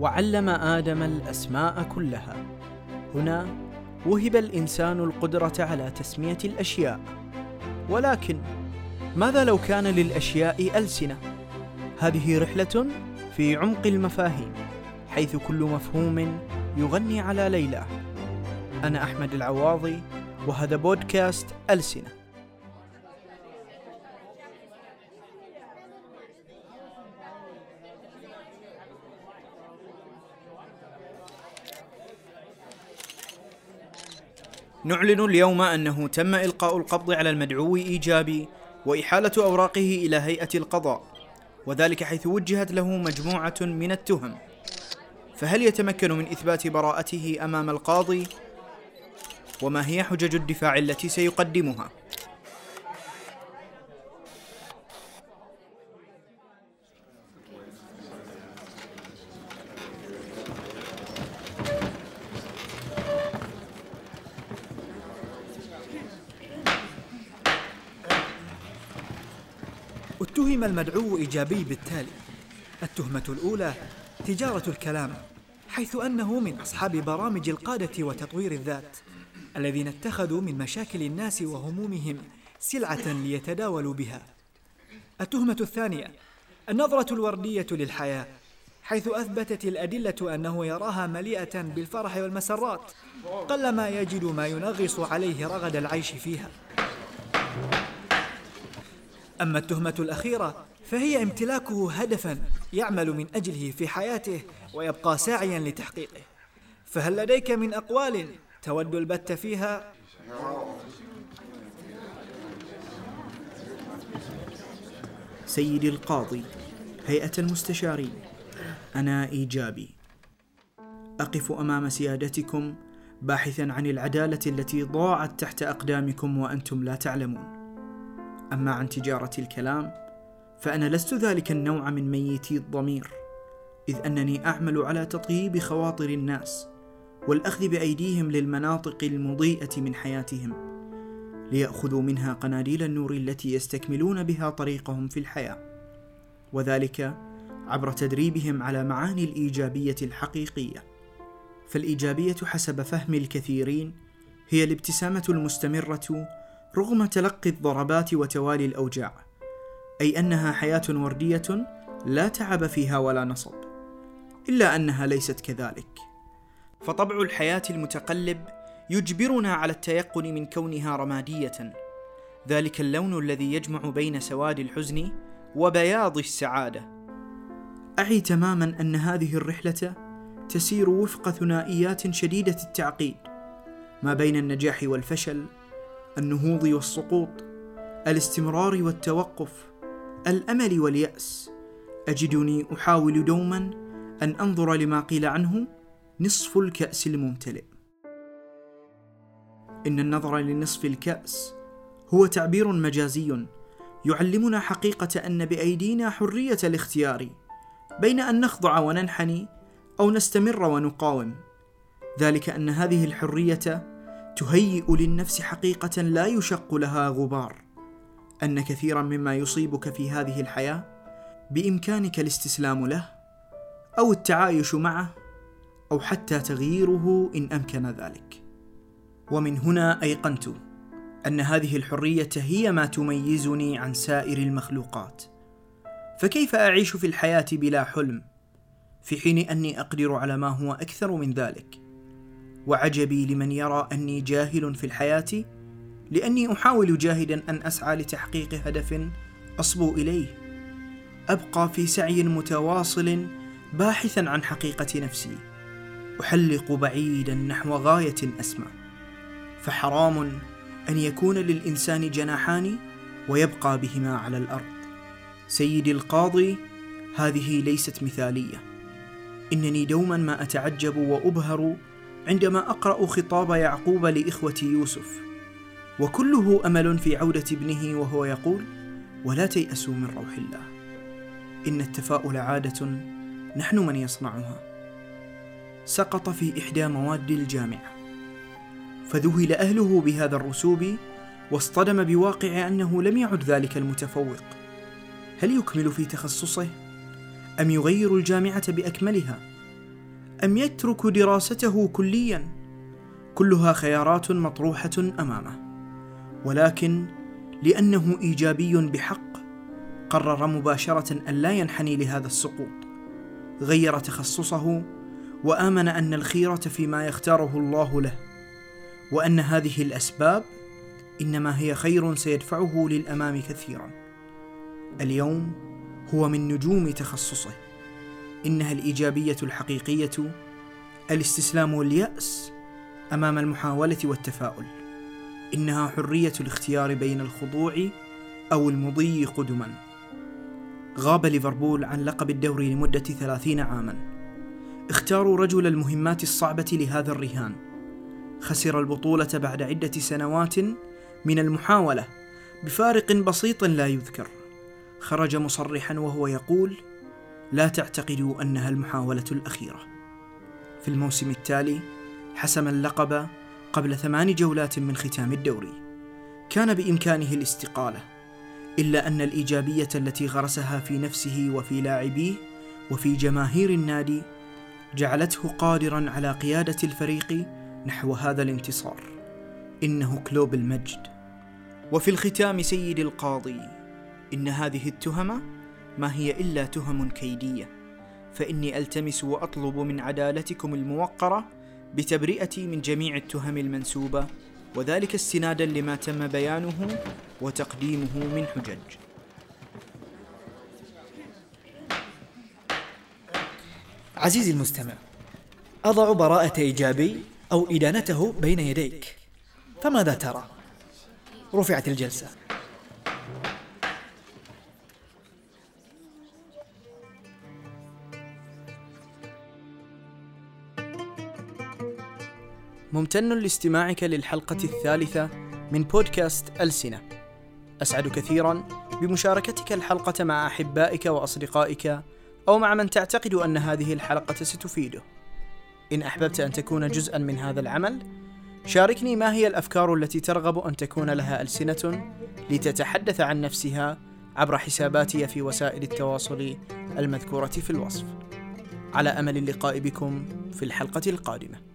وعلم آدم الأسماء كلها. هنا وهب الإنسان القدرة على تسمية الأشياء. ولكن ماذا لو كان للأشياء ألسنة؟ هذه رحلة في عمق المفاهيم حيث كل مفهوم يغني على ليلى أنا أحمد العواضي وهذا بودكاست ألسنة. نعلن اليوم أنه تم إلقاء القبض على المدعو إيجابي وإحالة أوراقه إلى هيئة القضاء وذلك حيث وجهت له مجموعة من التهم فهل يتمكن من إثبات براءته أمام القاضي؟ وما هي حجج الدفاع التي سيقدمها؟ اتهم المدعو إيجابي بالتالي. التهمة الأولى تجارة الكلام حيث أنه من أصحاب برامج القادة وتطوير الذات الذين اتخذوا من مشاكل الناس وهمومهم سلعة ليتداولوا بها. التهمة الثانية النظرة الوردية للحياة حيث أثبتت الأدلة أنه يراها مليئة بالفرح والمسرات قلما يجد ما ينغص عليه رغد العيش فيها. أما التهمة الأخيرة فهي امتلاكه هدفا يعمل من أجله في حياته ويبقى ساعيا لتحقيقه. فهل لديك من أقوال تود البت فيها؟ سيدي القاضي هيئة المستشارين أنا إيجابي. أقف أمام سيادتكم باحثا عن العدالة التي ضاعت تحت أقدامكم وأنتم لا تعلمون. أما عن تجارة الكلام فأنا لست ذلك النوع من ميتي الضمير إذ أنني أعمل على تطييب خواطر الناس والأخذ بأيديهم للمناطق المضيئة من حياتهم ليأخذوا منها قناديل النور التي يستكملون بها طريقهم في الحياة وذلك عبر تدريبهم على معاني الإيجابية الحقيقية. فالإيجابية حسب فهم الكثيرين هي الابتسامة المستمرة رغم تلقي الضربات وتوالي الأوجاع أي أنها حياة وردية لا تعب فيها ولا نصب إلا أنها ليست كذلك. فطبع الحياة المتقلب يجبرنا على التيقن من كونها رمادية ذلك اللون الذي يجمع بين سواد الحزن وبياض السعادة. أعي تماما أن هذه الرحلة تسير وفق ثنائيات شديدة التعقيد ما بين النجاح والفشل النهوض والسقوط الاستمرار والتوقف الأمل واليأس. أجدني أحاول دوما أن أنظر لما قيل عنه نصف الكأس الممتلئ. إن النظر لنصف الكأس هو تعبير مجازي. يعلمنا حقيقة أن بأيدينا حرية الاختيار بين أن نخضع وننحني أو نستمر ونقاوم. ذلك أن هذه الحرية تهيئ للنفس حقيقة لا يشق لها غبار. أن كثيرا مما يصيبك في هذه الحياة بإمكانك الاستسلام له أو التعايش معه أو حتى تغييره إن أمكن ذلك. ومن هنا أيقنت أن هذه الحرية هي ما تميزني عن سائر المخلوقات. فكيف أعيش في الحياة بلا حلم في حين أني أقدر على ما هو أكثر من ذلك؟ وعجبي لمن يرى أني جاهل في الحياة لأني أحاول جاهدا أن أسعى لتحقيق هدف أصبو إليه. أبقى في سعي متواصل باحثا عن حقيقة نفسي. أحلق بعيدا نحو غاية أسمى. فحرام أن يكون للإنسان جناحان ويبقى بهما على الأرض. سيدي القاضي هذه ليست مثالية. إنني دوما ما أتعجب وأبهر عندما أقرأ خطاب يعقوب لإخوة يوسف. وكله أمل في عودة ابنه وهو يقول ولا تيأسوا من روح الله. إن التفاؤل عادة نحن من يصنعها. سقط في إحدى مواد الجامعة. فذهل أهله بهذا الرسوب واصطدم بواقع أنه لم يعد ذلك المتفوق. هل يكمل في تخصصه؟ أم يغير الجامعة بأكملها؟ أم يترك دراسته كليا؟ كلها خيارات مطروحة أمامه. ولكن لأنه إيجابي بحق قرر مباشرة أن لا ينحني لهذا السقوط. غير تخصصه وآمن أن الخيرة فيما يختاره الله له. وأن هذه الأسباب إنما هي خير سيدفعه للأمام كثيرا. اليوم هو من نجوم تخصصه. إنها الإيجابية الحقيقية الاستسلام واليأس أمام المحاولة والتفاؤل. إنها حرية الاختيار بين الخضوع أو المضي قدما غاب ليفربول عن لقب الدوري لمدة ثلاثين عاما. اختاروا رجل المهمات الصعبة لهذا الرهان. خسر البطولة بعد عدة سنوات من المحاولة بفارق بسيط لا يذكر. خرج مصرحا وهو يقول لا تعتقدوا أنها المحاولة الأخيرة. في الموسم التالي حسم اللقب قبل ثمان جولات من ختام الدوري. كان بإمكانه الاستقالة إلا أن الإيجابية التي غرسها في نفسه وفي لاعبيه وفي جماهير النادي جعلته قادرا على قيادة الفريق نحو هذا الانتصار. إنه كلوب المجد. وفي الختام سيدي القاضي إن هذه التهم ما هي إلا تهم كيدية. فإني ألتمس وأطلب من عدالتكم الموقرة بتبرئتي من جميع التهم المنسوبة وذلك استنادا لما تم بيانه وتقديمه من حجج. عزيزي المستمع أضع براءة إيجابي أو إدانته بين يديك فماذا ترى؟ رفعت الجلسة. ممتن لاستماعك للحلقة الثالثة من بودكاست ألسنة. أسعد كثيرا بمشاركتك الحلقة مع أحبائك وأصدقائك أو مع من تعتقد أن هذه الحلقة ستفيده. إن أحببت أن تكون جزءا من هذا العمل شاركني ما هي الأفكار التي ترغب أن تكون لها ألسنة لتتحدث عن نفسها عبر حساباتي في وسائل التواصل المذكورة في الوصف. على أمل اللقاء بكم في الحلقة القادمة.